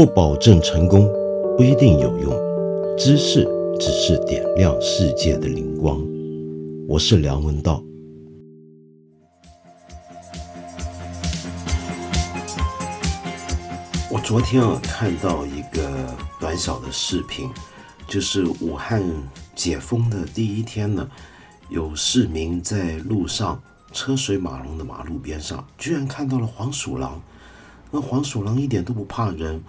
不保证成功，不一定有用。知识只是点亮世界的灵光。我是梁文道。我昨天啊看到一个短小的视频，就是武汉解封的第一天呢，有市民在路上车水马龙的马路边上，居然看到了黄鼠狼。那黄鼠狼一点都不怕人，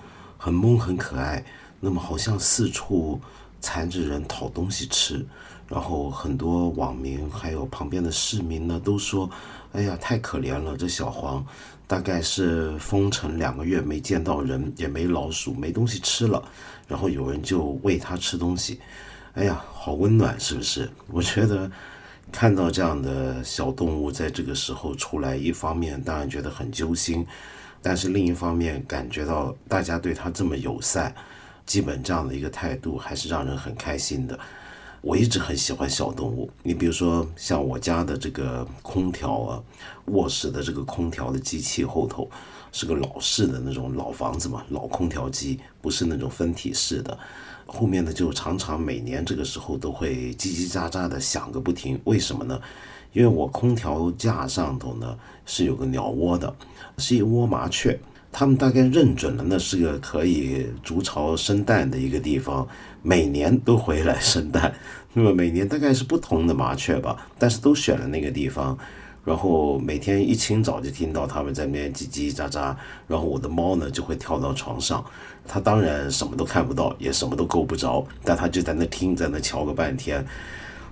很萌很可爱。那么好像四处缠着人讨东西吃。然后很多网民还有旁边的市民呢，都说：“哎呀，太可怜了，这小黄大概是封城两个月没见到人，也没老鼠，没东西吃了。然后有人就喂它吃东西，哎呀，好温暖，是不是？我觉得看到这样的小动物在这个时候出来，一方面当然觉得很揪心，但是另一方面感觉到大家对它这么友善，基本这样的一个态度，还是让人很开心的。”我一直很喜欢小动物，你比如说像我家的这个空调啊，卧室的这个空调的机器后头是个老式的那种老房子嘛，老空调机不是那种分体式的，后面呢就常常每年这个时候都会叽叽喳喳的响个不停。为什么呢？因为我空调架上头呢是有个鸟窝的，是一窝麻雀。他们大概认准了那是个可以筑巢生蛋的一个地方，每年都回来生蛋。那么每年大概是不同的麻雀吧，但是都选了那个地方。然后每天一清早就听到他们在那边叽叽喳喳。然后我的猫呢就会跳到床上，它当然什么都看不到，也什么都够不着，但它就在那听，在那瞧个半天。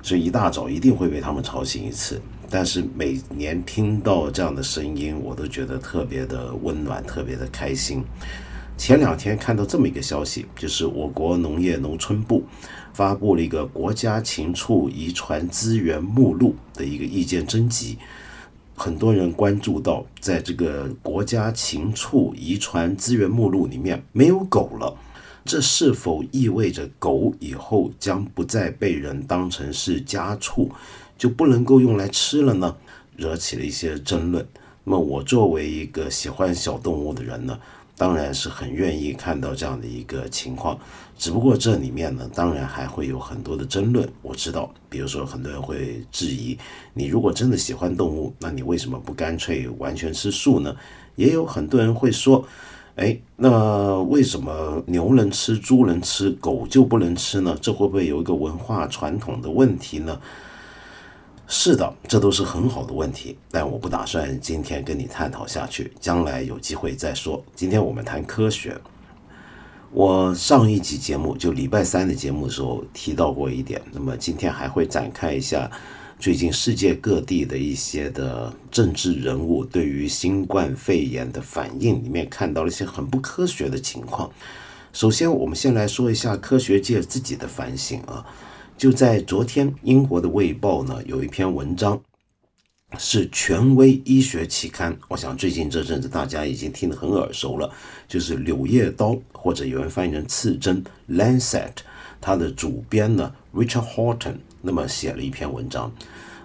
所以一大早一定会被他们吵醒一次。但是每年听到这样的声音，我都觉得特别的温暖，特别的开心。前两天看到这么一个消息，就是我国农业农村部发布了一个国家禽畜遗传资源目录的一个意见征集，很多人关注到，在这个国家禽畜遗传资源目录里面没有狗了，这是否意味着狗以后将不再被人当成是家畜？就不能够用来吃了呢，惹起了一些争论。那么我作为一个喜欢小动物的人呢，当然是很愿意看到这样的一个情况。只不过这里面呢，当然还会有很多的争论。我知道，比如说很多人会质疑，你如果真的喜欢动物，那你为什么不干脆完全吃素呢？也有很多人会说，哎，那为什么牛能吃，猪能吃，狗就不能吃呢？这会不会有一个文化传统的问题呢？是的，这都是很好的问题，但我不打算今天跟你探讨下去，将来有机会再说。今天我们谈科学。我上一集节目就礼拜三的节目的时候提到过一点，那么今天还会展开一下最近世界各地的一些的政治人物对于新冠肺炎的反应，里面看到了一些很不科学的情况。首先，我们先来说一下科学界自己的反省啊。就在昨天，英国的《卫报》呢有一篇文章，是权威医学期刊。我想最近这阵子大家已经听得很耳熟了，就是《柳叶刀》或者有人翻译成《刺针》（Lancet）。它的主编呢，Richard Horton，那么写了一篇文章。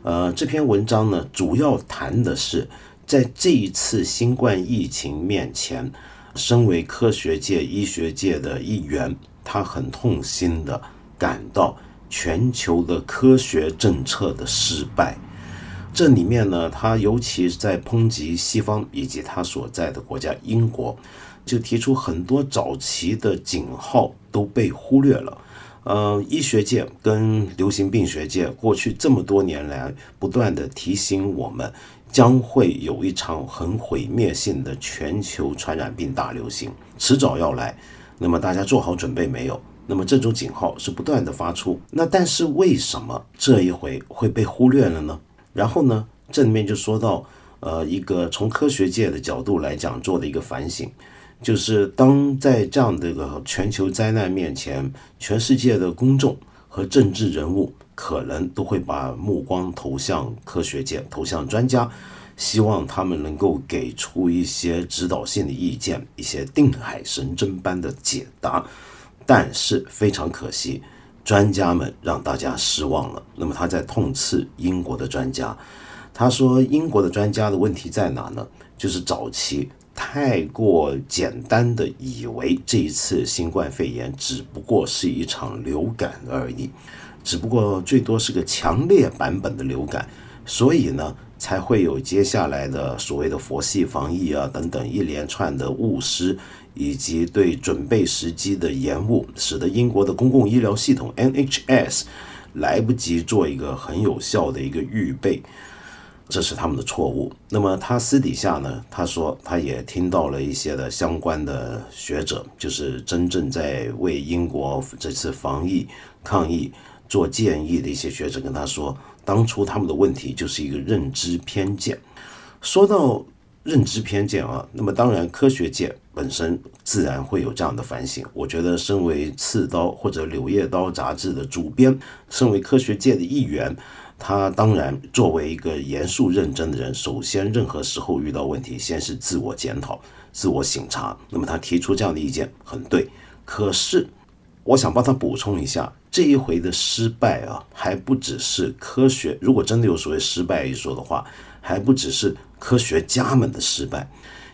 呃，这篇文章呢，主要谈的是在这一次新冠疫情面前，身为科学界、医学界的一员，他很痛心的感到。全球的科学政策的失败，这里面呢，他尤其在抨击西方以及他所在的国家英国，就提出很多早期的警号都被忽略了。呃，医学界跟流行病学界过去这么多年来不断的提醒我们，将会有一场很毁灭性的全球传染病大流行，迟早要来。那么大家做好准备没有？那么这种警号是不断的发出，那但是为什么这一回会被忽略了呢？然后呢，这里面就说到，呃，一个从科学界的角度来讲做的一个反省，就是当在这样的一个全球灾难面前，全世界的公众和政治人物可能都会把目光投向科学界，投向专家，希望他们能够给出一些指导性的意见，一些定海神针般的解答。但是非常可惜，专家们让大家失望了。那么他在痛斥英国的专家，他说英国的专家的问题在哪呢？就是早期太过简单的以为这一次新冠肺炎只不过是一场流感而已，只不过最多是个强烈版本的流感，所以呢，才会有接下来的所谓的佛系防疫啊等等一连串的误失，以及对准备时机的延误，使得英国的公共医疗系统 NHS 来不及做一个很有效的一个预备。这是他们的错误。那么他私底下呢？他说他也听到了一些的相关的学者，就是真正在为英国这次防疫抗疫做建议的一些学者跟他说，当初他们的问题就是一个认知偏见。说到认知偏见啊，那么当然科学界本身自然会有这样的反省。我觉得身为《刺刀》或者《柳叶刀》杂志的主编，身为科学界的一员。他当然作为一个严肃认真的人，首先任何时候遇到问题，先是自我检讨、自我省察。那么他提出这样的意见很对，可是我想帮他补充一下，这一回的失败啊，还不只是科学。如果真的有所谓失败一说的话，还不只是科学家们的失败，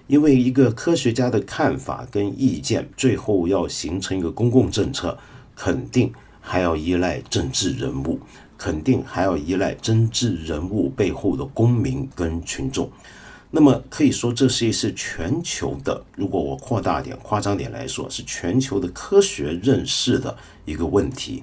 因为一个科学家的看法跟意见，最后要形成一个公共政策，肯定还要依赖政治人物。肯定还要依赖真治人物背后的公民跟群众，那么可以说这是一次全球的，如果我扩大点、夸张点来说，是全球的科学认识的一个问题。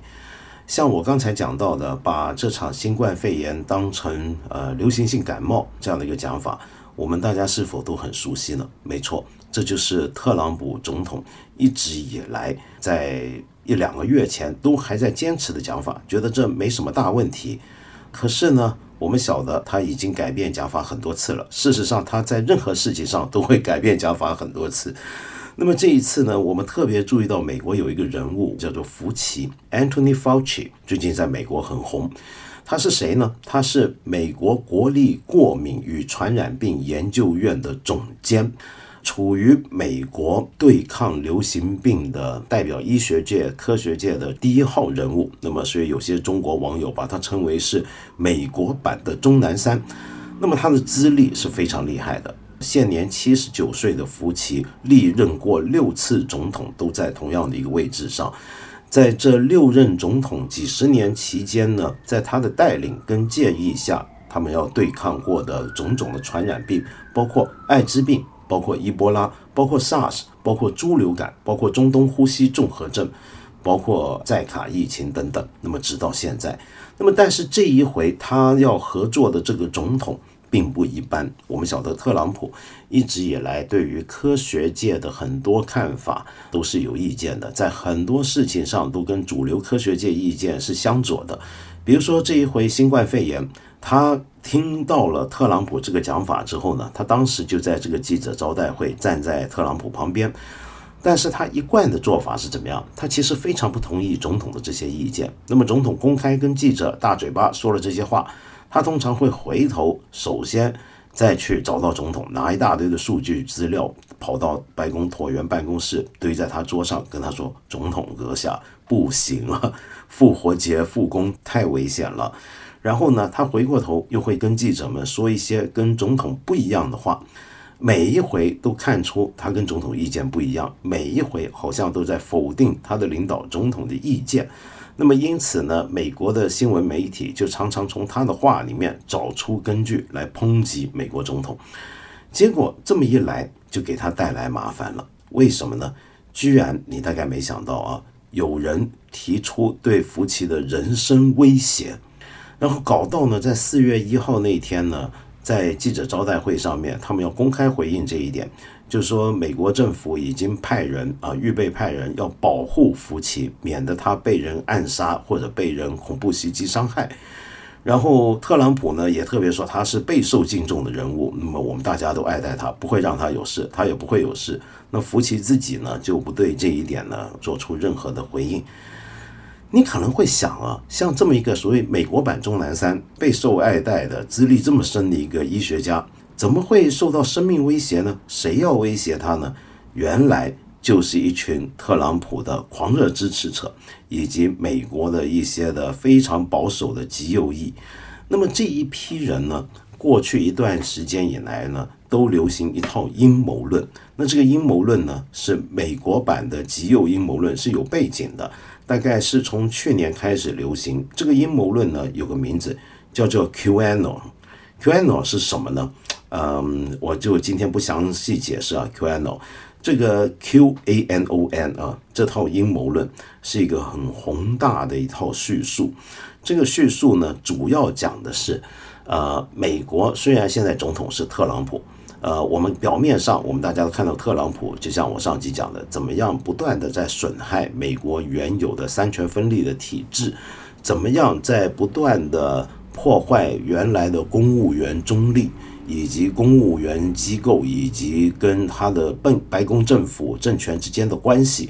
像我刚才讲到的，把这场新冠肺炎当成呃流行性感冒这样的一个讲法，我们大家是否都很熟悉呢？没错，这就是特朗普总统一直以来在。一两个月前都还在坚持的讲法，觉得这没什么大问题。可是呢，我们晓得他已经改变讲法很多次了。事实上，他在任何事情上都会改变讲法很多次。那么这一次呢，我们特别注意到美国有一个人物叫做福奇 （Anthony Fauci），最近在美国很红。他是谁呢？他是美国国立过敏与传染病研究院的总监。处于美国对抗流行病的代表医学界、科学界的第一号人物，那么所以有些中国网友把他称为是美国版的钟南山。那么他的资历是非常厉害的，现年七十九岁的福奇历任过六次总统，都在同样的一个位置上。在这六任总统几十年期间呢，在他的带领跟建议下，他们要对抗过的种种的传染病，包括艾滋病。包括伊波拉，包括 SARS，包括猪流感，包括中东呼吸综合症，包括寨卡疫情等等。那么直到现在，那么但是这一回他要合作的这个总统并不一般。我们晓得特朗普一直以来对于科学界的很多看法都是有意见的，在很多事情上都跟主流科学界意见是相左的。比如说这一回新冠肺炎。他听到了特朗普这个讲法之后呢，他当时就在这个记者招待会站在特朗普旁边，但是他一贯的做法是怎么样？他其实非常不同意总统的这些意见。那么总统公开跟记者大嘴巴说了这些话，他通常会回头，首先再去找到总统，拿一大堆的数据资料，跑到白宫椭圆办公室堆在他桌上，跟他说：“总统阁下，不行啊，复活节复工太危险了。”然后呢，他回过头又会跟记者们说一些跟总统不一样的话，每一回都看出他跟总统意见不一样，每一回好像都在否定他的领导总统的意见。那么因此呢，美国的新闻媒体就常常从他的话里面找出根据来抨击美国总统。结果这么一来，就给他带来麻烦了。为什么呢？居然你大概没想到啊，有人提出对福奇的人身威胁。然后搞到呢，在四月一号那天呢，在记者招待会上面，他们要公开回应这一点，就是说美国政府已经派人啊，预备派人要保护福奇，免得他被人暗杀或者被人恐怖袭击伤害。然后特朗普呢也特别说他是备受敬重的人物，那么我们大家都爱戴他，不会让他有事，他也不会有事。那福奇自己呢就不对这一点呢做出任何的回应。你可能会想啊，像这么一个所谓美国版钟南山备受爱戴的资历这么深的一个医学家，怎么会受到生命威胁呢？谁要威胁他呢？原来就是一群特朗普的狂热支持者，以及美国的一些的非常保守的极右翼。那么这一批人呢，过去一段时间以来呢，都流行一套阴谋论。那这个阴谋论呢，是美国版的极右阴谋论，是有背景的。大概是从去年开始流行。这个阴谋论呢，有个名字叫做 QAnon。QAnon 是什么呢？嗯，我就今天不详细解释啊。QAnon 这个 QAnon 啊，这套阴谋论是一个很宏大的一套叙述。这个叙述呢，主要讲的是，呃，美国虽然现在总统是特朗普。呃，我们表面上，我们大家都看到特朗普，就像我上集讲的，怎么样不断的在损害美国原有的三权分立的体制，怎么样在不断的破坏原来的公务员中立，以及公务员机构以及跟他的白白宫政府政权之间的关系。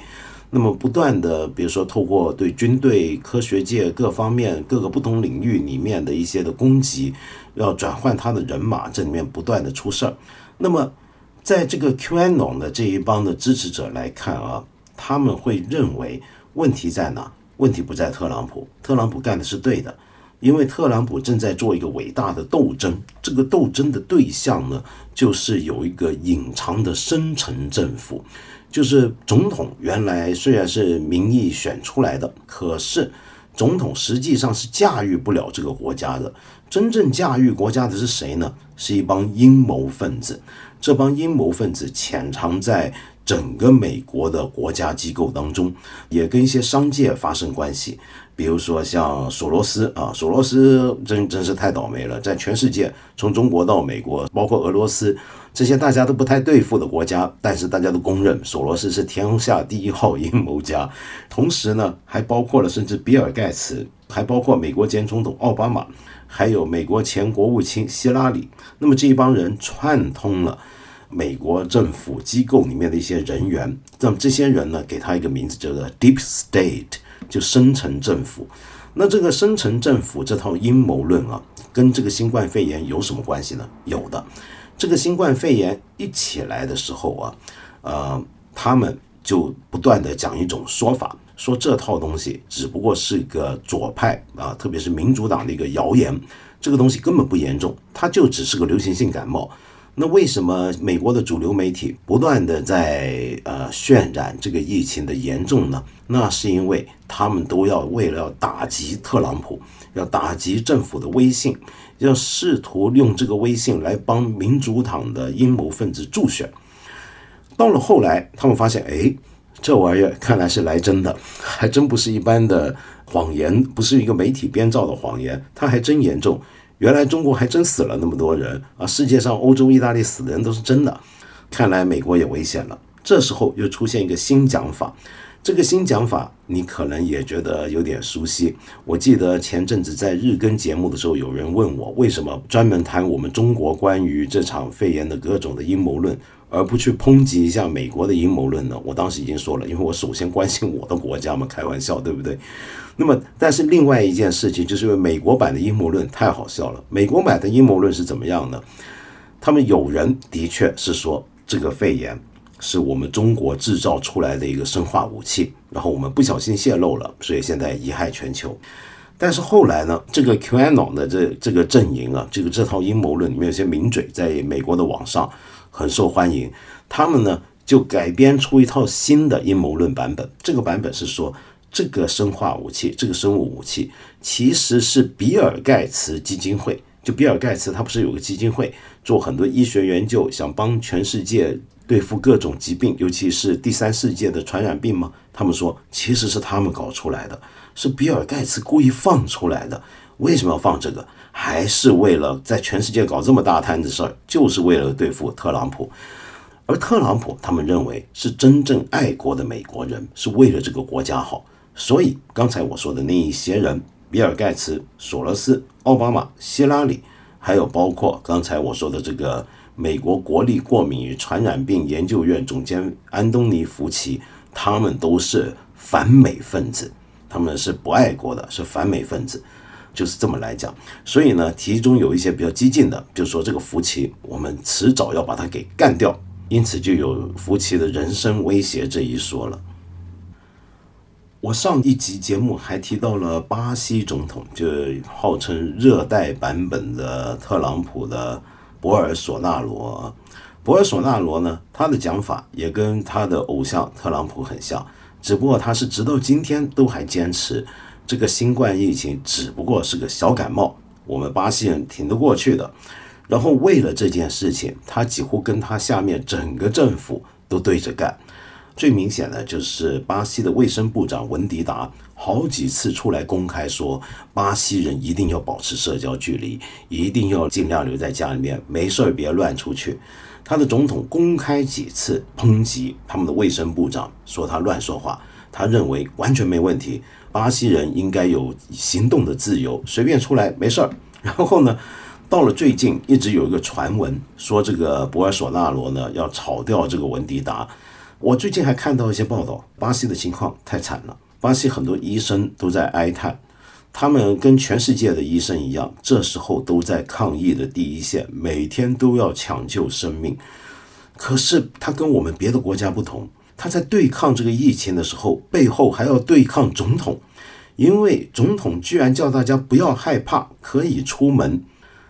那么不断的，比如说透过对军队、科学界各方面各个不同领域里面的一些的攻击，要转换他的人马，这里面不断的出事儿。那么在这个 QAnon 的这一帮的支持者来看啊，他们会认为问题在哪？问题不在特朗普，特朗普干的是对的，因为特朗普正在做一个伟大的斗争，这个斗争的对象呢，就是有一个隐藏的深层政府。就是总统原来虽然是民意选出来的，可是总统实际上是驾驭不了这个国家的。真正驾驭国家的是谁呢？是一帮阴谋分子。这帮阴谋分子潜藏在整个美国的国家机构当中，也跟一些商界发生关系。比如说像索罗斯啊，索罗斯真真是太倒霉了，在全世界，从中国到美国，包括俄罗斯。这些大家都不太对付的国家，但是大家都公认索罗斯是天下第一号阴谋家。同时呢，还包括了甚至比尔盖茨，还包括美国前总统奥巴马，还有美国前国务卿希拉里。那么这一帮人串通了美国政府机构里面的一些人员。那么这些人呢，给他一个名字叫做 Deep State，就深层政府。那这个深层政府这套阴谋论啊，跟这个新冠肺炎有什么关系呢？有的。这个新冠肺炎一起来的时候啊，呃，他们就不断的讲一种说法，说这套东西只不过是一个左派啊，特别是民主党的一个谣言，这个东西根本不严重，它就只是个流行性感冒。那为什么美国的主流媒体不断的在呃渲染这个疫情的严重呢？那是因为他们都要为了要打击特朗普，要打击政府的威信。要试图用这个威信来帮民主党的阴谋分子助选，到了后来，他们发现，哎，这玩意儿看来是来真的，还真不是一般的谎言，不是一个媒体编造的谎言，它还真严重。原来中国还真死了那么多人啊！世界上欧洲、意大利死的人都是真的，看来美国也危险了。这时候又出现一个新讲法。这个新讲法，你可能也觉得有点熟悉。我记得前阵子在日更节目的时候，有人问我，为什么专门谈我们中国关于这场肺炎的各种的阴谋论，而不去抨击一下美国的阴谋论呢？我当时已经说了，因为我首先关心我的国家嘛，开玩笑，对不对？那么，但是另外一件事情，就是因为美国版的阴谋论太好笑了。美国版的阴谋论是怎么样呢？他们有人的确是说这个肺炎。是我们中国制造出来的一个生化武器，然后我们不小心泄露了，所以现在贻害全球。但是后来呢，这个 QAnon 的这这个阵营啊，这个这套阴谋论里面有些名嘴在美国的网上很受欢迎，他们呢就改编出一套新的阴谋论版本。这个版本是说，这个生化武器，这个生物武器其实是比尔盖茨基金会。就比尔盖茨他不是有个基金会做很多医学研究，想帮全世界。对付各种疾病，尤其是第三世界的传染病吗？他们说其实是他们搞出来的，是比尔盖茨故意放出来的。为什么要放这个？还是为了在全世界搞这么大摊子事儿，就是为了对付特朗普。而特朗普他们认为是真正爱国的美国人，是为了这个国家好。所以刚才我说的那一些人，比尔盖茨、索罗斯、奥巴马、希拉里，还有包括刚才我说的这个。美国国立过敏与传染病研究院总监安东尼·福奇，他们都是反美分子，他们是不爱国的，是反美分子，就是这么来讲。所以呢，其中有一些比较激进的，就说这个福奇，我们迟早要把他给干掉，因此就有福奇的人身威胁这一说了。我上一集节目还提到了巴西总统，就号称热带版本的特朗普的博尔索纳罗。博尔索纳罗呢，他的讲法也跟他的偶像特朗普很像，只不过他是直到今天都还坚持这个新冠疫情只不过是个小感冒，我们巴西人挺得过去的。然后为了这件事情，他几乎跟他下面整个政府都对着干。最明显的就是巴西的卫生部长文迪达，好几次出来公开说，巴西人一定要保持社交距离，一定要尽量留在家里面，没事儿别乱出去。他的总统公开几次抨击他们的卫生部长，说他乱说话。他认为完全没问题，巴西人应该有行动的自由，随便出来没事儿。然后呢，到了最近，一直有一个传闻说这个博尔索纳罗呢要炒掉这个文迪达。我最近还看到一些报道，巴西的情况太惨了。巴西很多医生都在哀叹，他们跟全世界的医生一样，这时候都在抗疫的第一线，每天都要抢救生命。可是他跟我们别的国家不同，他在对抗这个疫情的时候，背后还要对抗总统，因为总统居然叫大家不要害怕，可以出门。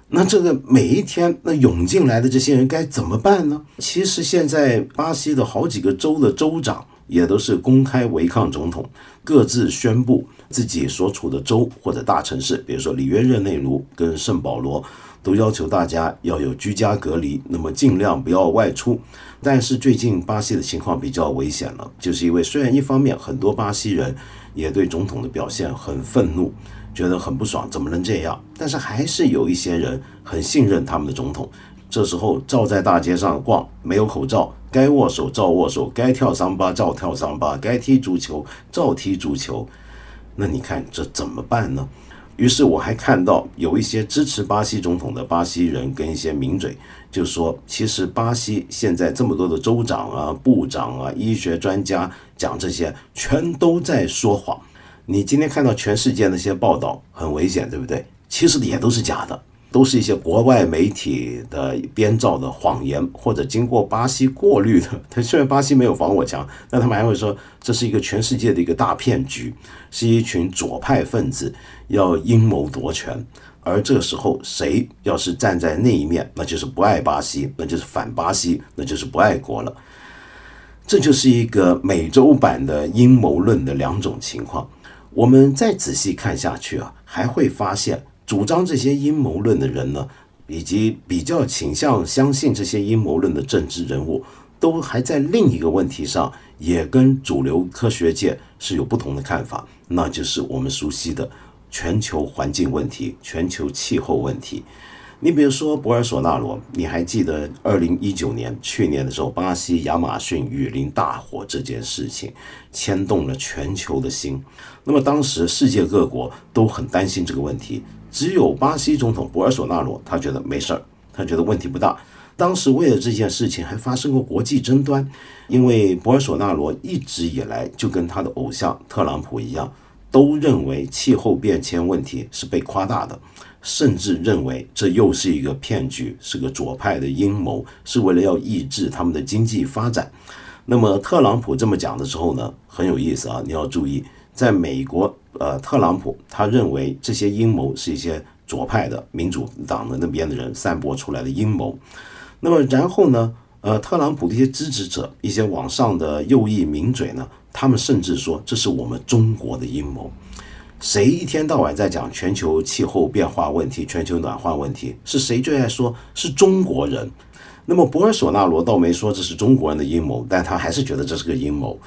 那这个每一天那涌进来的这些人该怎么办呢？其实现在巴西的好几个州的州长也都是公开违抗总统，各自宣布自己所处的州或者大城市，比如说里约热内卢跟圣保罗，都要求大家要有居家隔离，那么尽量不要外出。但是最近巴西的情况比较危险了，就是因为虽然一方面很多巴西人也对总统的表现很愤怒。觉得很不爽，怎么能这样？但是还是有一些人很信任他们的总统。这时候照在大街上逛，没有口罩，该握手照握手，该跳桑巴照跳桑巴，该踢足球照踢足球。那你看这怎么办呢？于是我还看到有一些支持巴西总统的巴西人跟一些名嘴就说，其实巴西现在这么多的州长啊、部长啊、医学专家讲这些，全都在说谎。你今天看到全世界那些报道很危险，对不对？其实也都是假的，都是一些国外媒体的编造的谎言，或者经过巴西过滤的。他虽然巴西没有防火墙，但他们还会说这是一个全世界的一个大骗局，是一群左派分子要阴谋夺权。而这个时候，谁要是站在那一面，那就是不爱巴西，那就是反巴西，那就是不爱国了。这就是一个美洲版的阴谋论的两种情况。我们再仔细看下去啊，还会发现主张这些阴谋论的人呢，以及比较倾向相信这些阴谋论的政治人物，都还在另一个问题上也跟主流科学界是有不同的看法，那就是我们熟悉的全球环境问题、全球气候问题。你比如说博尔索纳罗，你还记得二零一九年去年的时候，巴西亚马逊雨林大火这件事情牵动了全球的心。那么当时世界各国都很担心这个问题，只有巴西总统博尔索纳罗他觉得没事儿，他觉得问题不大。当时为了这件事情还发生过国际争端，因为博尔索纳罗一直以来就跟他的偶像特朗普一样，都认为气候变迁问题是被夸大的。甚至认为这又是一个骗局，是个左派的阴谋，是为了要抑制他们的经济发展。那么特朗普这么讲的时候呢，很有意思啊！你要注意，在美国，呃，特朗普他认为这些阴谋是一些左派的民主党的那边的人散播出来的阴谋。那么然后呢，呃，特朗普的一些支持者，一些网上的右翼名嘴呢，他们甚至说这是我们中国的阴谋。谁一天到晚在讲全球气候变化问题、全球暖化问题？是谁最爱说？是中国人。那么博尔索纳罗倒没说这是中国人的阴谋，但他还是觉得这是个阴谋。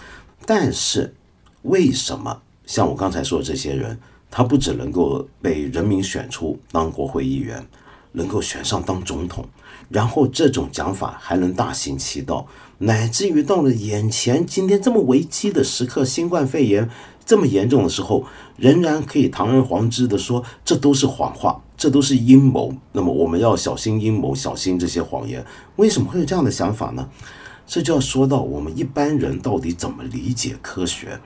但是为什么像我刚才说的这些人，他不只能够被人民选出当国会议员，能够选上当总统，然后这种讲法还能大行其道，乃至于到了眼前今天这么危机的时刻，新冠肺炎。这么严重的时候，仍然可以堂而皇之的说这都是谎话，这都是阴谋。那么我们要小心阴谋，小心这些谎言。为什么会有这样的想法呢？这就要说到我们一般人到底怎么理解科学。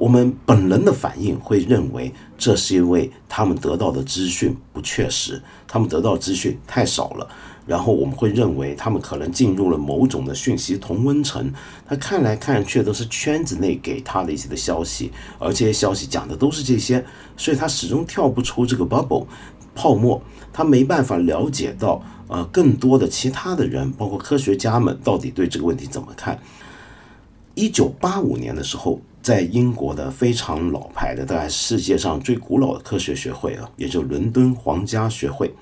我们本能的反应会认为，这是因为他们得到的资讯不确实，他们得到资讯太少了。然后我们会认为他们可能进入了某种的讯息同温层，他看来看去都是圈子内给他的一些的消息，而这些消息讲的都是这些，所以他始终跳不出这个 bubble 泡沫，他没办法了解到呃更多的其他的人，包括科学家们到底对这个问题怎么看。一九八五年的时候，在英国的非常老牌的，大概世界上最古老的科学学会啊，也就伦敦皇家学会。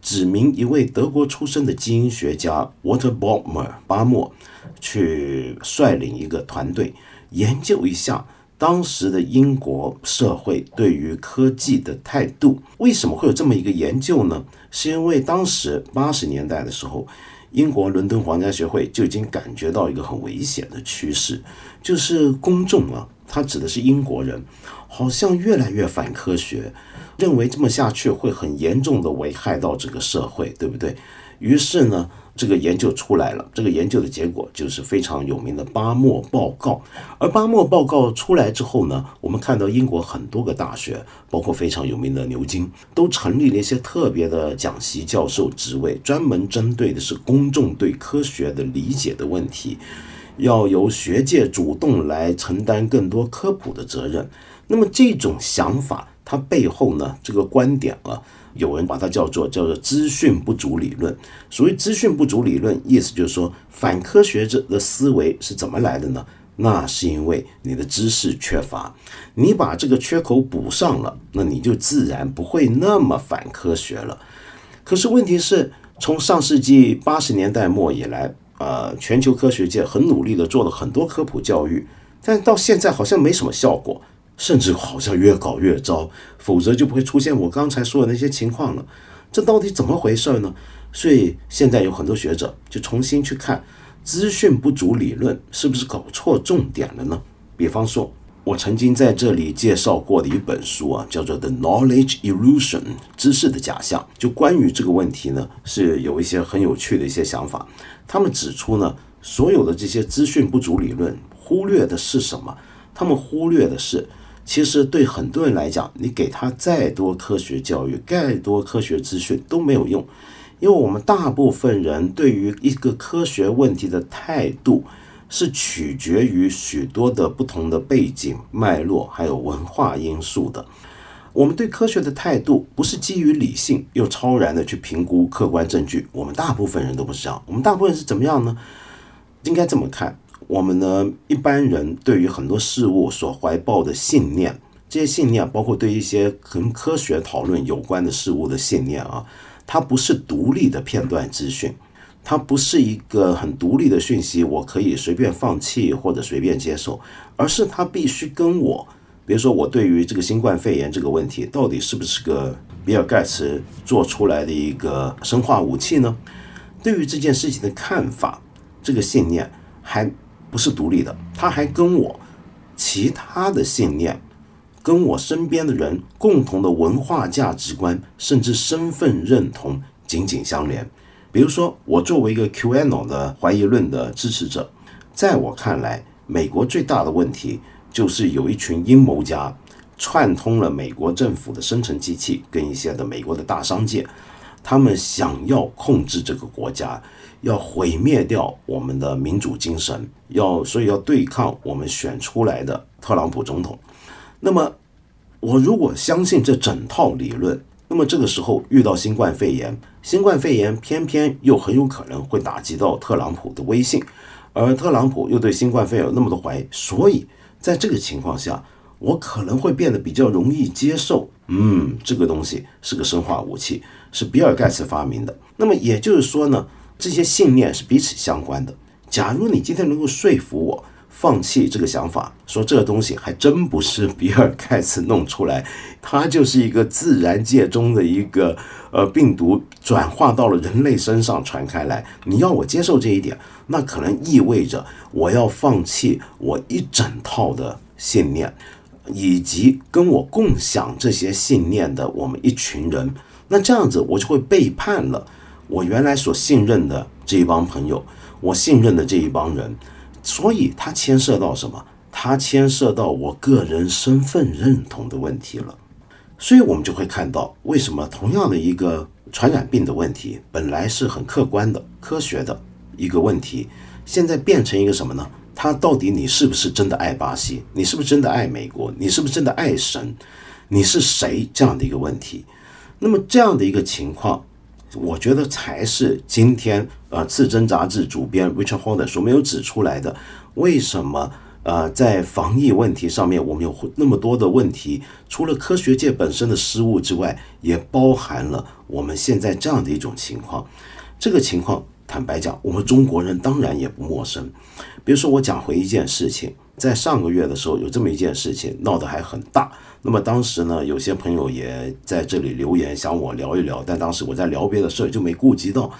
指明一位德国出身的基因学家 Water Balmer 巴莫去率领一个团队研究一下当时的英国社会对于科技的态度。为什么会有这么一个研究呢？是因为当时八十年代的时候，英国伦敦皇家学会就已经感觉到一个很危险的趋势，就是公众啊，他指的是英国人，好像越来越反科学。认为这么下去会很严重的危害到这个社会，对不对？于是呢，这个研究出来了。这个研究的结果就是非常有名的巴莫报告。而巴莫报告出来之后呢，我们看到英国很多个大学，包括非常有名的牛津，都成立了一些特别的讲席教授职位，专门针对的是公众对科学的理解的问题，要由学界主动来承担更多科普的责任。那么这种想法。它背后呢，这个观点啊，有人把它叫做叫做资讯不足理论。所谓资讯不足理论，意思就是说，反科学者的思维是怎么来的呢？那是因为你的知识缺乏，你把这个缺口补上了，那你就自然不会那么反科学了。可是问题是，从上世纪八十年代末以来，呃，全球科学界很努力的做了很多科普教育，但到现在好像没什么效果。甚至好像越搞越糟，否则就不会出现我刚才说的那些情况了。这到底怎么回事呢？所以现在有很多学者就重新去看资讯不足理论是不是搞错重点了呢？比方说，我曾经在这里介绍过的一本书啊，叫做《The Knowledge Illusion》知识的假象。就关于这个问题呢，是有一些很有趣的一些想法。他们指出呢，所有的这些资讯不足理论忽略的是什么？他们忽略的是。其实对很多人来讲，你给他再多科学教育、再多科学资讯都没有用，因为我们大部分人对于一个科学问题的态度是取决于许多的不同的背景脉络，还有文化因素的。我们对科学的态度不是基于理性又超然的去评估客观证据，我们大部分人都不是这样。我们大部分是怎么样呢？应该这么看。我们呢，一般人对于很多事物所怀抱的信念，这些信念包括对一些跟科学讨论有关的事物的信念啊，它不是独立的片段资讯，它不是一个很独立的讯息，我可以随便放弃或者随便接受，而是它必须跟我，比如说我对于这个新冠肺炎这个问题，到底是不是个比尔盖茨做出来的一个生化武器呢？对于这件事情的看法，这个信念还。不是独立的，他还跟我其他的信念，跟我身边的人共同的文化价值观，甚至身份认同紧紧相连。比如说，我作为一个 QAnon 的怀疑论的支持者，在我看来，美国最大的问题就是有一群阴谋家串通了美国政府的生成机器跟一些的美国的大商界，他们想要控制这个国家。要毁灭掉我们的民主精神，要所以要对抗我们选出来的特朗普总统。那么，我如果相信这整套理论，那么这个时候遇到新冠肺炎，新冠肺炎偏偏又很有可能会打击到特朗普的威信，而特朗普又对新冠肺炎有那么多怀疑，所以在这个情况下，我可能会变得比较容易接受，嗯，这个东西是个生化武器，是比尔盖茨发明的。那么也就是说呢？这些信念是彼此相关的。假如你今天能够说服我放弃这个想法，说这个东西还真不是比尔盖茨弄出来，它就是一个自然界中的一个呃病毒转化到了人类身上传开来，你要我接受这一点，那可能意味着我要放弃我一整套的信念，以及跟我共享这些信念的我们一群人，那这样子我就会背叛了。我原来所信任的这一帮朋友，我信任的这一帮人，所以它牵涉到什么？它牵涉到我个人身份认同的问题了。所以我们就会看到，为什么同样的一个传染病的问题本来是很客观的、科学的一个问题，现在变成一个什么呢？他到底你是不是真的爱巴西？你是不是真的爱美国？你是不是真的爱神？你是谁？这样的一个问题。那么这样的一个情况，我觉得才是今天呃《刺针》杂志主编 Richard Holder 所没有指出来的。为什么呃在防疫问题上面我们有那么多的问题？除了科学界本身的失误之外，也包含了我们现在这样的一种情况。这个情况，坦白讲，我们中国人当然也不陌生。比如说，我讲回一件事情，在上个月的时候，有这么一件事情闹得还很大。那么当时呢，有些朋友也在这里留言，想我聊一聊，但当时我在聊别的事儿，就没顾及到。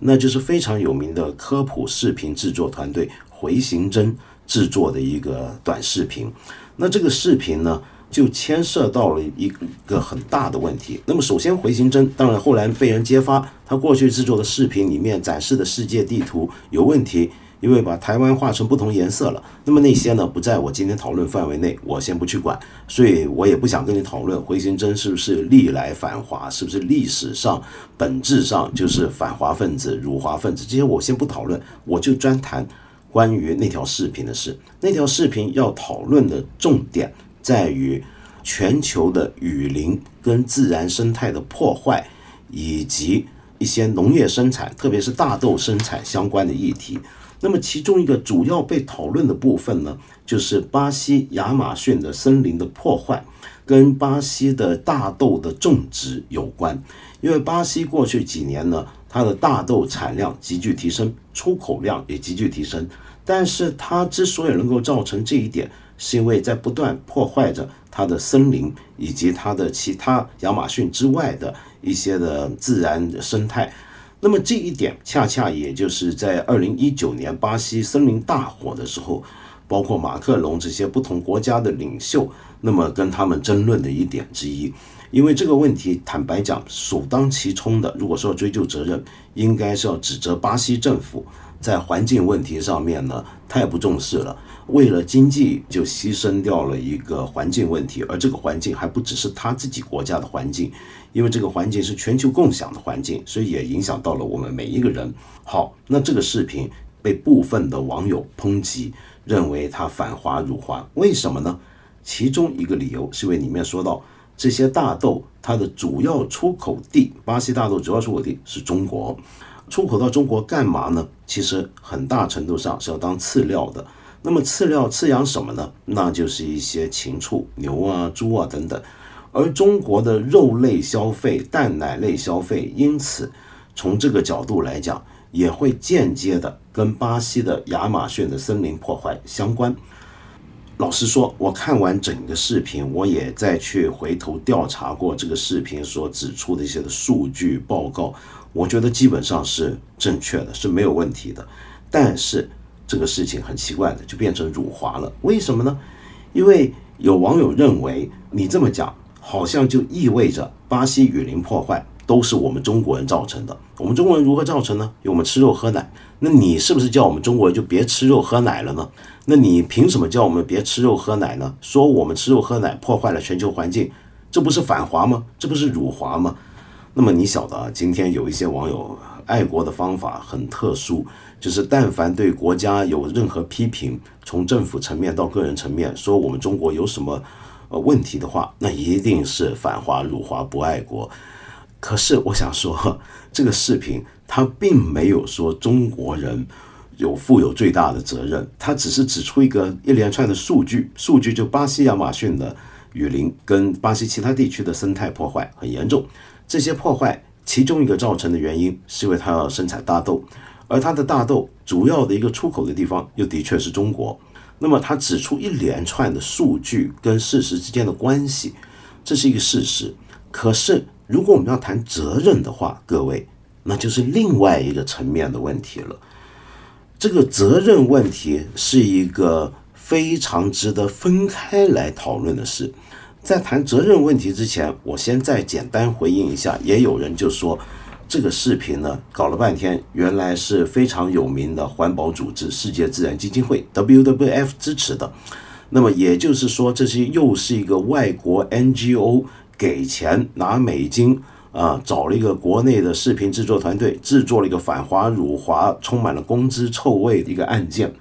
那就是非常有名的科普视频制作团队回形针制作的一个短视频。那这个视频呢，就牵涉到了一个很大的问题。那么首先，回形针当然后来被人揭发，他过去制作的视频里面展示的世界地图有问题。因为把台湾画成不同颜色了，那么那些呢不在我今天讨论范围内，我先不去管，所以我也不想跟你讨论回形针是不是历来反华，是不是历史上本质上就是反华分子、辱华分子，这些我先不讨论，我就专谈关于那条视频的事。那条视频要讨论的重点在于全球的雨林跟自然生态的破坏，以及一些农业生产，特别是大豆生产相关的议题。那么其中一个主要被讨论的部分呢，就是巴西亚马逊的森林的破坏，跟巴西的大豆的种植有关。因为巴西过去几年呢，它的大豆产量急剧提升，出口量也急剧提升。但是它之所以能够造成这一点，是因为在不断破坏着它的森林以及它的其他亚马逊之外的一些的自然生态。那么这一点恰恰也就是在二零一九年巴西森林大火的时候，包括马克龙这些不同国家的领袖，那么跟他们争论的一点之一。因为这个问题，坦白讲，首当其冲的，如果说要追究责任，应该是要指责巴西政府在环境问题上面呢太不重视了。为了经济就牺牲掉了一个环境问题，而这个环境还不只是他自己国家的环境，因为这个环境是全球共享的环境，所以也影响到了我们每一个人。好，那这个视频被部分的网友抨击，认为它反华辱华，为什么呢？其中一个理由是因为里面说到这些大豆它的主要出口地，巴西大豆主要出口地是中国，出口到中国干嘛呢？其实很大程度上是要当饲料的。那么饲料饲养什么呢？那就是一些禽畜，牛啊、猪啊等等。而中国的肉类消费、蛋奶类消费，因此从这个角度来讲，也会间接的跟巴西的亚马逊的森林破坏相关。老实说，我看完整个视频，我也再去回头调查过这个视频所指出的一些的数据报告，我觉得基本上是正确的，是没有问题的。但是。这个事情很奇怪的，就变成辱华了。为什么呢？因为有网友认为你这么讲，好像就意味着巴西雨林破坏都是我们中国人造成的。我们中国人如何造成呢？因为我们吃肉喝奶。那你是不是叫我们中国人就别吃肉喝奶了呢？那你凭什么叫我们别吃肉喝奶呢？说我们吃肉喝奶破坏了全球环境，这不是反华吗？这不是辱华吗？那么你晓得啊，今天有一些网友爱国的方法很特殊。就是但凡对国家有任何批评，从政府层面到个人层面，说我们中国有什么呃问题的话，那一定是反华、辱华、不爱国。可是我想说，这个视频他并没有说中国人有负有最大的责任，他只是指出一个一连串的数据，数据就巴西亚马逊的雨林跟巴西其他地区的生态破坏很严重，这些破坏其中一个造成的原因是因为它要生产大豆。而它的大豆主要的一个出口的地方又的确是中国，那么他指出一连串的数据跟事实之间的关系，这是一个事实。可是如果我们要谈责任的话，各位，那就是另外一个层面的问题了。这个责任问题是一个非常值得分开来讨论的事。在谈责任问题之前，我先再简单回应一下，也有人就说。这个视频呢，搞了半天，原来是非常有名的环保组织世界自然基金会 （WWF） 支持的。那么也就是说，这些又是一个外国 NGO 给钱拿美金啊，找了一个国内的视频制作团队，制作了一个反华辱华、充满了公知臭味的一个案件。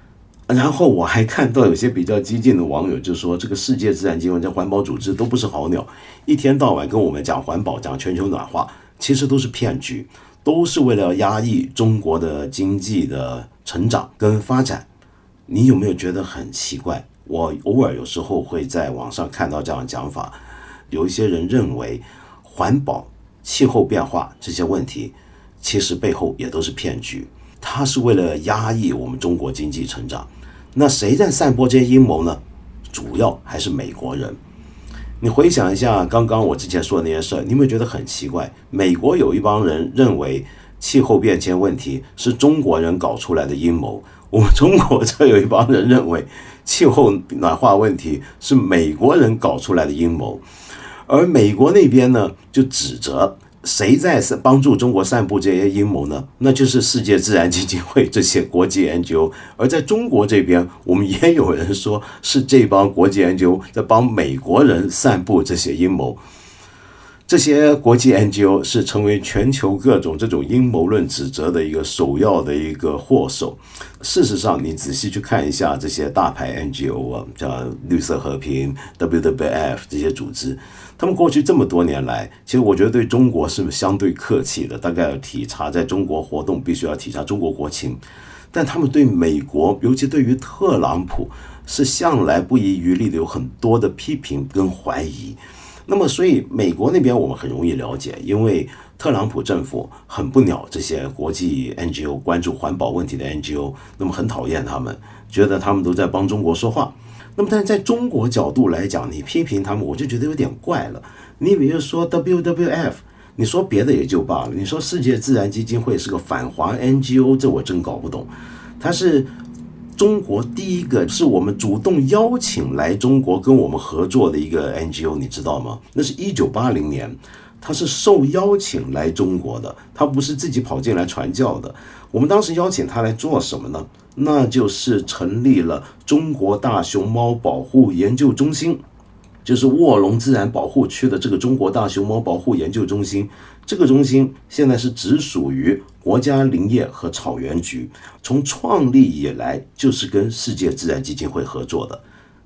然后我还看到有些比较激进的网友就说，这个世界自然基金会、这环保组织都不是好鸟，一天到晚跟我们讲环保、讲全球暖化，其实都是骗局，都是为了压抑中国的经济的成长跟发展。你有没有觉得很奇怪？我偶尔有时候会在网上看到这样的讲法，有一些人认为环保、气候变化这些问题，其实背后也都是骗局，它是为了压抑我们中国经济成长。那谁在散播这些阴谋呢？主要还是美国人。你回想一下刚刚我之前说的那些事儿，你有没有觉得很奇怪？美国有一帮人认为气候变迁问题是中国人搞出来的阴谋，我们中国这有一帮人认为气候暖化问题是美国人搞出来的阴谋，而美国那边呢就指责。谁在帮助中国散布这些阴谋呢？那就是世界自然基金会这些国际研究。而在中国这边，我们也有人说是这帮国际研究在帮美国人散布这些阴谋。这些国际 NGO 是成为全球各种这种阴谋论指责的一个首要的一个祸首。事实上，你仔细去看一下这些大牌 NGO 啊，像绿色和平、WWF 这些组织，他们过去这么多年来，其实我觉得对中国是相对客气的，大概要体察在中国活动必须要体察中国国情，但他们对美国，尤其对于特朗普，是向来不遗余力的有很多的批评跟怀疑。那么，所以美国那边我们很容易了解，因为特朗普政府很不鸟这些国际 NGO 关注环保问题的 NGO，那么很讨厌他们，觉得他们都在帮中国说话。那么，但是在中国角度来讲，你批评他们，我就觉得有点怪了。你比如说 WWF，你说别的也就罢了，你说世界自然基金会是个反华 NGO，这我真搞不懂，它是。中国第一个是我们主动邀请来中国跟我们合作的一个 NGO，你知道吗？那是一九八零年，他是受邀请来中国的，他不是自己跑进来传教的。我们当时邀请他来做什么呢？那就是成立了中国大熊猫保护研究中心。就是卧龙自然保护区的这个中国大熊猫保护研究中心，这个中心现在是直属于国家林业和草原局。从创立以来就是跟世界自然基金会合作的，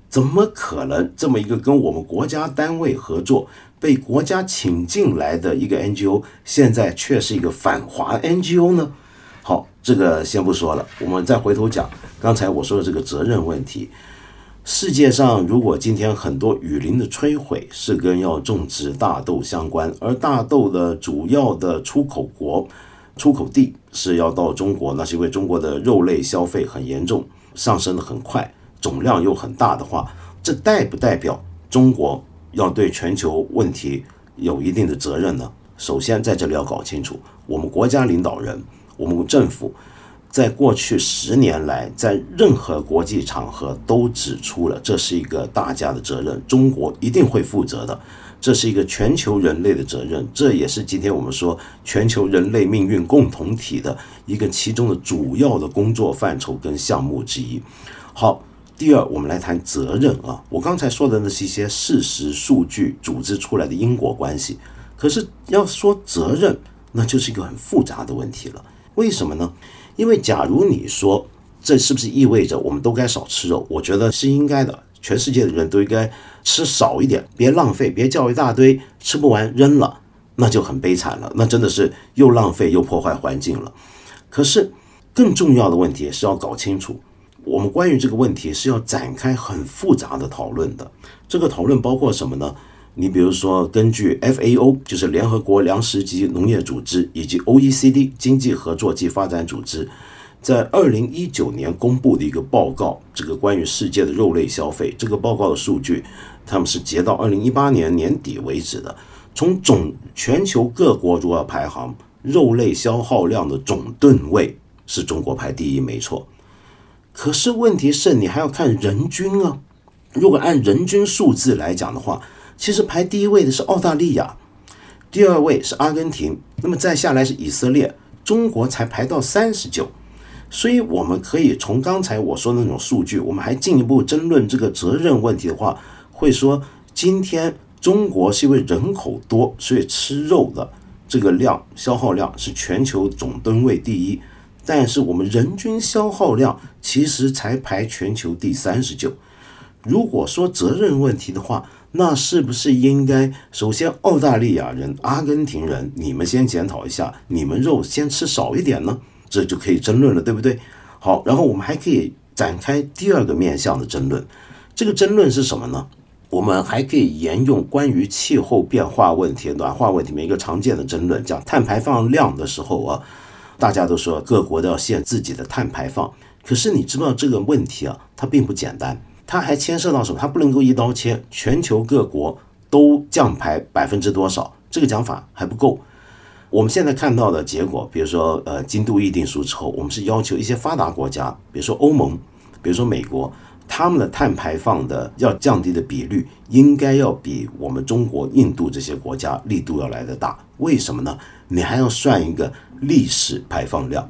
怎么可能这么一个跟我们国家单位合作、被国家请进来的一个 NGO，现在却是一个反华 NGO 呢？好，这个先不说了，我们再回头讲刚才我说的这个责任问题。世界上，如果今天很多雨林的摧毁是跟要种植大豆相关，而大豆的主要的出口国、出口地是要到中国，那是因为中国的肉类消费很严重，上升的很快，总量又很大的话，这代不代表中国要对全球问题有一定的责任呢？首先在这里要搞清楚，我们国家领导人，我们政府。在过去十年来，在任何国际场合都指出了，这是一个大家的责任，中国一定会负责的，这是一个全球人类的责任，这也是今天我们说全球人类命运共同体的一个其中的主要的工作范畴跟项目之一。好，第二，我们来谈责任啊，我刚才说的那是一些事实、数据组织出来的因果关系，可是要说责任，那就是一个很复杂的问题了，为什么呢？因为，假如你说这是不是意味着我们都该少吃肉？我觉得是应该的。全世界的人都应该吃少一点，别浪费，别叫一大堆吃不完扔了，那就很悲惨了。那真的是又浪费又破坏环境了。可是，更重要的问题是要搞清楚，我们关于这个问题是要展开很复杂的讨论的。这个讨论包括什么呢？你比如说，根据 FAO，就是联合国粮食及农业组织，以及 OECD 经济合作及发展组织，在二零一九年公布的一个报告，这个关于世界的肉类消费，这个报告的数据，他们是截到二零一八年年底为止的。从总全球各国如何排行，肉类消耗量的总吨位是中国排第一，没错。可是问题是你还要看人均啊，如果按人均数字来讲的话。其实排第一位的是澳大利亚，第二位是阿根廷，那么再下来是以色列，中国才排到三十九。所以我们可以从刚才我说的那种数据，我们还进一步争论这个责任问题的话，会说今天中国是因为人口多，所以吃肉的这个量消耗量是全球总吨位第一，但是我们人均消耗量其实才排全球第三十九。如果说责任问题的话，那是不是应该首先澳大利亚人、阿根廷人，你们先检讨一下，你们肉先吃少一点呢？这就可以争论了，对不对？好，然后我们还可以展开第二个面向的争论。这个争论是什么呢？我们还可以沿用关于气候变化问题、暖化问题的一个常见的争论，讲碳排放量的时候啊，大家都说各国都要限自己的碳排放。可是你知道这个问题啊，它并不简单，它还牵涉到什么？它不能够一刀切，全球各国都降排百分之多少？这个讲法还不够。我们现在看到的结果，比如说呃，京都议定书之后，我们是要求一些发达国家，比如说欧盟，比如说美国。他们的碳排放的要降低的比率，应该要比我们中国、印度这些国家力度要来的大。为什么呢？你还要算一个历史排放量，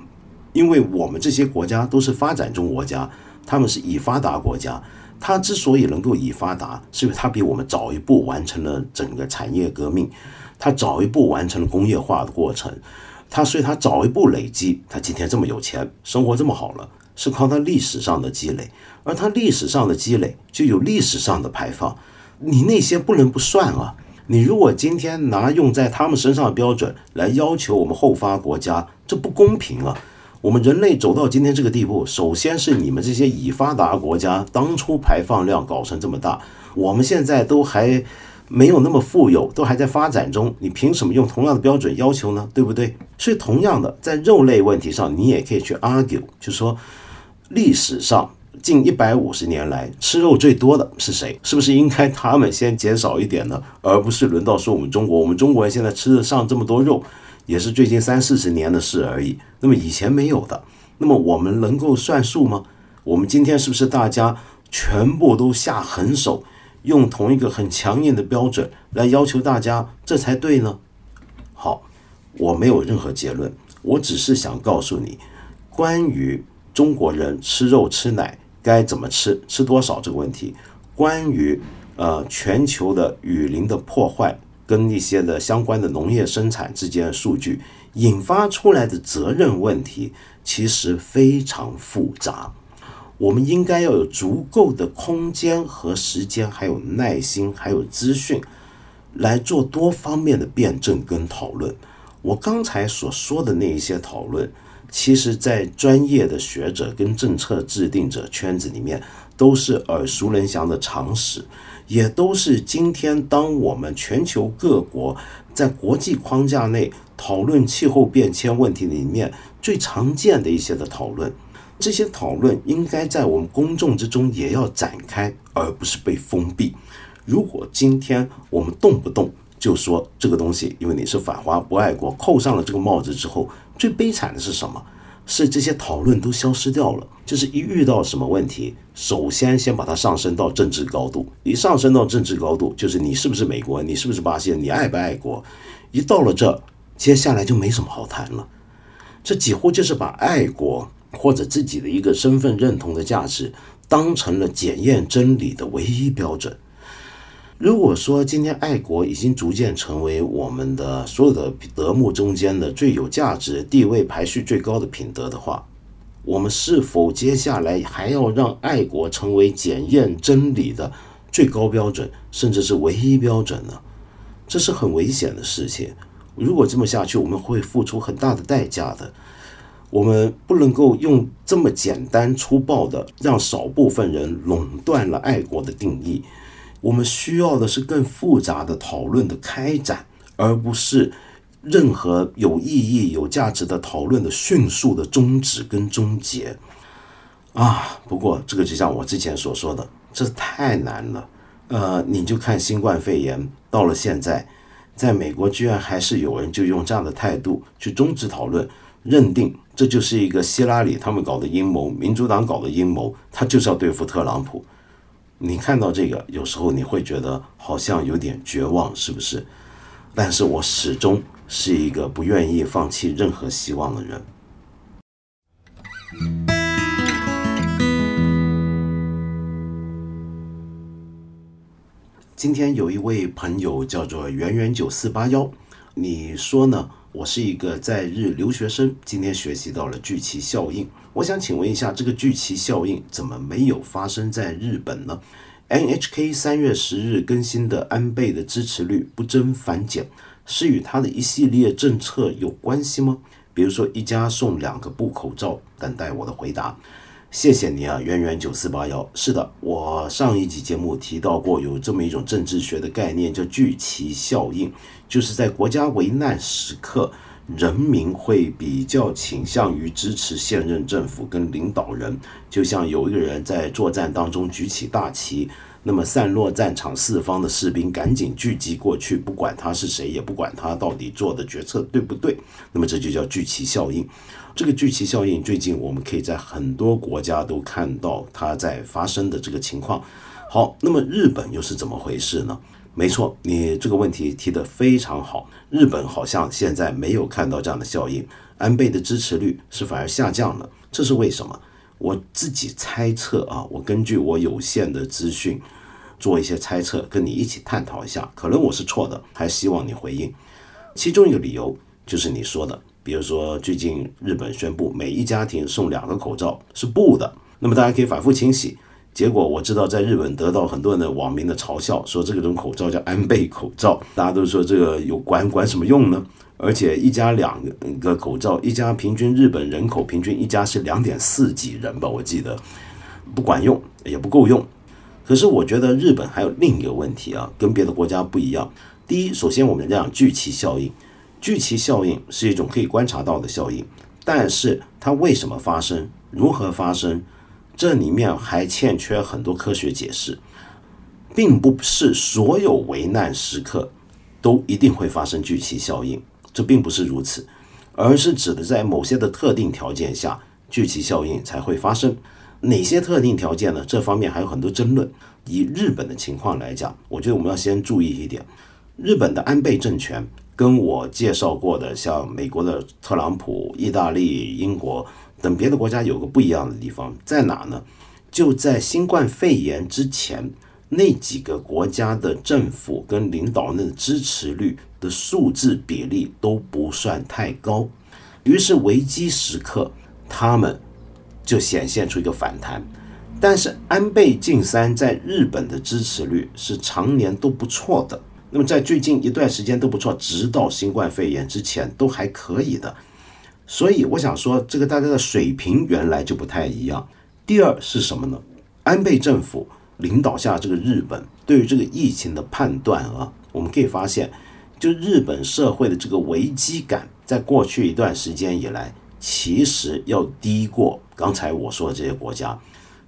因为我们这些国家都是发展中国家，他们是已发达国家。它之所以能够已发达，是因为它比我们早一步完成了整个产业革命，它早一步完成了工业化的过程，它所以它早一步累积，它今天这么有钱，生活这么好了，是靠它历史上的积累。而它历史上的积累就有历史上的排放，你那些不能不算啊！你如果今天拿用在他们身上的标准来要求我们后发国家，这不公平啊！我们人类走到今天这个地步，首先是你们这些已发达国家当初排放量搞成这么大，我们现在都还没有那么富有，都还在发展中，你凭什么用同样的标准要求呢？对不对？所以同样的，在肉类问题上，你也可以去 argue，就说历史上。近一百五十年来，吃肉最多的是谁？是不是应该他们先减少一点呢？而不是轮到说我们中国？我们中国人现在吃得上这么多肉，也是最近三四十年的事而已。那么以前没有的，那么我们能够算数吗？我们今天是不是大家全部都下狠手，用同一个很强硬的标准来要求大家，这才对呢？好，我没有任何结论，我只是想告诉你，关于中国人吃肉吃奶。该怎么吃，吃多少这个问题，关于呃全球的雨林的破坏跟一些的相关的农业生产之间的数据引发出来的责任问题，其实非常复杂。我们应该要有足够的空间和时间，还有耐心，还有资讯，来做多方面的辩证跟讨论。我刚才所说的那一些讨论。其实，在专业的学者跟政策制定者圈子里面，都是耳熟能详的常识，也都是今天当我们全球各国在国际框架内讨论气候变迁问题里面最常见的一些的讨论。这些讨论应该在我们公众之中也要展开，而不是被封闭。如果今天我们动不动就说这个东西，因为你是反华不爱国，扣上了这个帽子之后。最悲惨的是什么？是这些讨论都消失掉了。就是一遇到什么问题，首先先把它上升到政治高度。一上升到政治高度，就是你是不是美国，你是不是巴西人，你爱不爱国？一到了这，接下来就没什么好谈了。这几乎就是把爱国或者自己的一个身份认同的价值，当成了检验真理的唯一标准。如果说今天爱国已经逐渐成为我们的所有的德目中间的最有价值、地位排序最高的品德的话，我们是否接下来还要让爱国成为检验真理的最高标准，甚至是唯一标准呢？这是很危险的事情。如果这么下去，我们会付出很大的代价的。我们不能够用这么简单粗暴的让少部分人垄断了爱国的定义。我们需要的是更复杂的讨论的开展，而不是任何有意义、有价值的讨论的迅速的终止跟终结。啊，不过这个就像我之前所说的，这太难了。呃，你就看新冠肺炎到了现在，在美国居然还是有人就用这样的态度去终止讨论，认定这就是一个希拉里他们搞的阴谋，民主党搞的阴谋，他就是要对付特朗普。你看到这个，有时候你会觉得好像有点绝望，是不是？但是我始终是一个不愿意放弃任何希望的人。今天有一位朋友叫做圆圆九四八幺，你说呢？我是一个在日留学生，今天学习到了聚齐效应。我想请问一下，这个聚齐效应怎么没有发生在日本呢？NHK 三月十日更新的安倍的支持率不增反减，是与他的一系列政策有关系吗？比如说一家送两个布口罩，等待我的回答。谢谢你啊，圆圆九四八幺。是的，我上一集节目提到过，有这么一种政治学的概念，叫聚集效应，就是在国家危难时刻，人民会比较倾向于支持现任政府跟领导人。就像有一个人在作战当中举起大旗，那么散落战场四方的士兵赶紧聚集过去，不管他是谁，也不管他到底做的决策对不对，那么这就叫聚集效应。这个聚集效应，最近我们可以在很多国家都看到它在发生的这个情况。好，那么日本又是怎么回事呢？没错，你这个问题提得非常好。日本好像现在没有看到这样的效应，安倍的支持率是反而下降了，这是为什么？我自己猜测啊，我根据我有限的资讯做一些猜测，跟你一起探讨一下，可能我是错的，还希望你回应。其中一个理由就是你说的。比如说，最近日本宣布每一家庭送两个口罩是布的，那么大家可以反复清洗。结果我知道在日本得到很多的网民的嘲笑，说这种口罩叫安倍口罩，大家都说这个有管管什么用呢？而且一家两个口罩，一家平均日本人口平均一家是两点四几人吧，我记得不管用也不够用。可是我觉得日本还有另一个问题啊，跟别的国家不一样。第一，首先我们讲聚集效应。聚集效应是一种可以观察到的效应，但是它为什么发生、如何发生，这里面还欠缺很多科学解释，并不是所有危难时刻都一定会发生聚集效应，这并不是如此，而是指的在某些的特定条件下，聚集效应才会发生。哪些特定条件呢？这方面还有很多争论。以日本的情况来讲，我觉得我们要先注意一点，日本的安倍政权。跟我介绍过的，像美国的特朗普、意大利、英国等别的国家有个不一样的地方在哪呢？就在新冠肺炎之前，那几个国家的政府跟领导人的支持率的数字比例都不算太高，于是危机时刻他们就显现出一个反弹。但是安倍晋三在日本的支持率是常年都不错的。那么在最近一段时间都不错，直到新冠肺炎之前都还可以的，所以我想说，这个大家的水平原来就不太一样。第二是什么呢？安倍政府领导下这个日本对于这个疫情的判断啊，我们可以发现，就日本社会的这个危机感，在过去一段时间以来，其实要低过刚才我说的这些国家，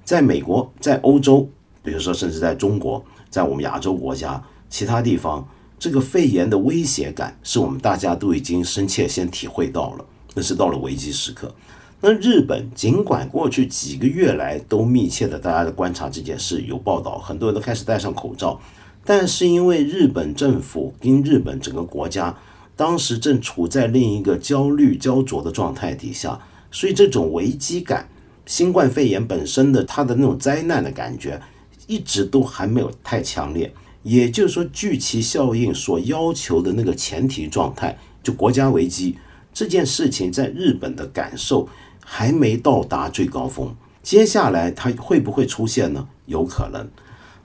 在美国，在欧洲，比如说甚至在中国，在我们亚洲国家。其他地方，这个肺炎的威胁感是我们大家都已经深切先体会到了，那是到了危机时刻。那日本尽管过去几个月来都密切的大家的观察这件事，有报道，很多人都开始戴上口罩，但是因为日本政府跟日本整个国家当时正处在另一个焦虑焦灼的状态底下，所以这种危机感，新冠肺炎本身的它的那种灾难的感觉，一直都还没有太强烈。也就是说，聚集效应所要求的那个前提状态，就国家危机这件事情，在日本的感受还没到达最高峰。接下来它会不会出现呢？有可能。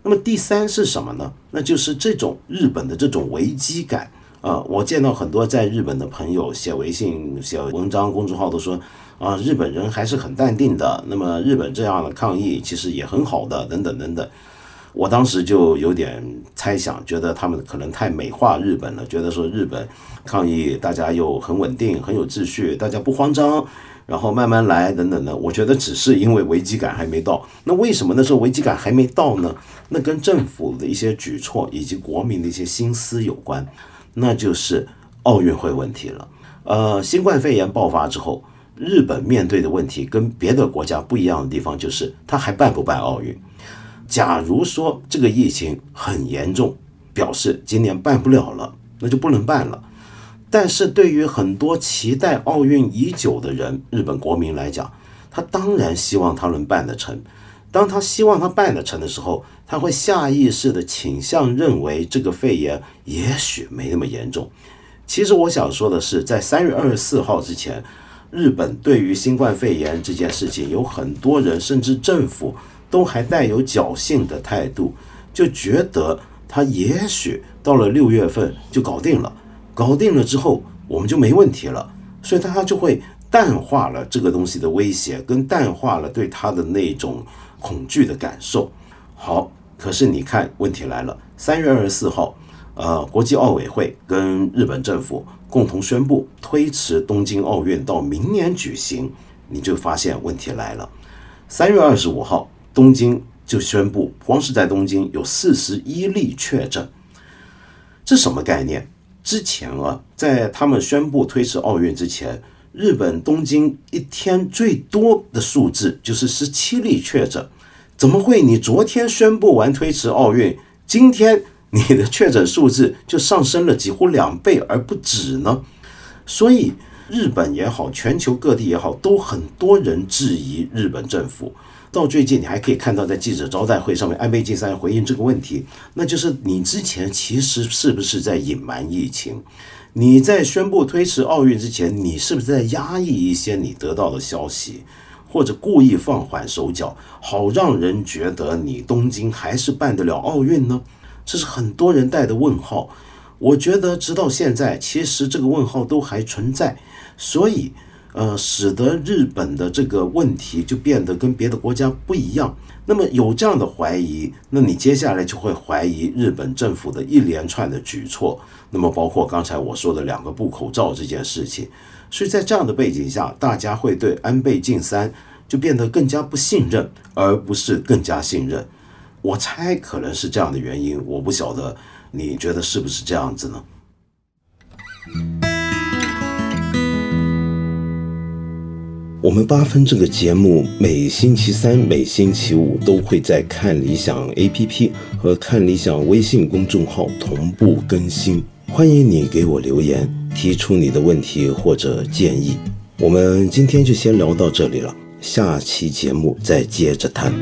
那么第三是什么呢？那就是这种日本的这种危机感啊！我见到很多在日本的朋友写微信、写文章、公众号都说啊，日本人还是很淡定的。那么日本这样的抗议其实也很好的，等等等等。我当时就有点猜想，觉得他们可能太美化日本了，觉得说日本抗议大家又很稳定、很有秩序，大家不慌张，然后慢慢来等等的。我觉得只是因为危机感还没到。那为什么那时候危机感还没到呢？那跟政府的一些举措以及国民的一些心思有关，那就是奥运会问题了。呃，新冠肺炎爆发之后，日本面对的问题跟别的国家不一样的地方就是，他还办不办奥运？假如说这个疫情很严重，表示今年办不了了，那就不能办了。但是对于很多期待奥运已久的人，日本国民来讲，他当然希望他能办得成。当他希望他办得成的时候，他会下意识的倾向认为这个肺炎也许没那么严重。其实我想说的是，在三月二十四号之前，日本对于新冠肺炎这件事情，有很多人甚至政府都还带有侥幸的态度，就觉得他也许到了六月份就搞定了，搞定了之后我们就没问题了，所以他就会淡化了这个东西的威胁，跟淡化了对他的那种恐惧的感受。好。可是你看，问题来了。三月二十四号，呃，国际奥委会跟日本政府共同宣布推迟东京奥运到明年举行，你就发现问题来了。三月二十五号，东京就宣布，光是在东京有四十一例确诊，这什么概念？之前啊，在他们宣布推迟奥运之前，日本东京一天最多的数字就是十七例确诊。怎么会？你昨天宣布完推迟奥运，今天你的确诊数字就上升了几乎两倍而不止呢？所以日本也好，全球各地也好，都很多人质疑日本政府。到最近，你还可以看到在记者招待会上面，安倍晋三回应这个问题，那就是你之前其实是不是在隐瞒疫情？你在宣布推迟奥运之前，你是不是在压抑一些你得到的消息？或者故意放缓手脚，好让人觉得你东京还是办得了奥运呢？这是很多人带的问号。我觉得直到现在，其实这个问号都还存在，所以呃，使得日本的这个问题就变得跟别的国家不一样。那么有这样的怀疑，那你接下来就会怀疑日本政府的一连串的举措。那么包括刚才我说的两个布口罩这件事情。所以在这样的背景下，大家会对安倍晋三就变得更加不信任，而不是更加信任。我猜可能是这样的原因，我不晓得，你觉得是不是这样子呢？我们八分这个节目每星期三、每星期五都会在看理想 APP 和看理想微信公众号同步更新，欢迎你给我留言。提出你的问题或者建议，我们今天就先聊到这里了，下期节目再接着谈。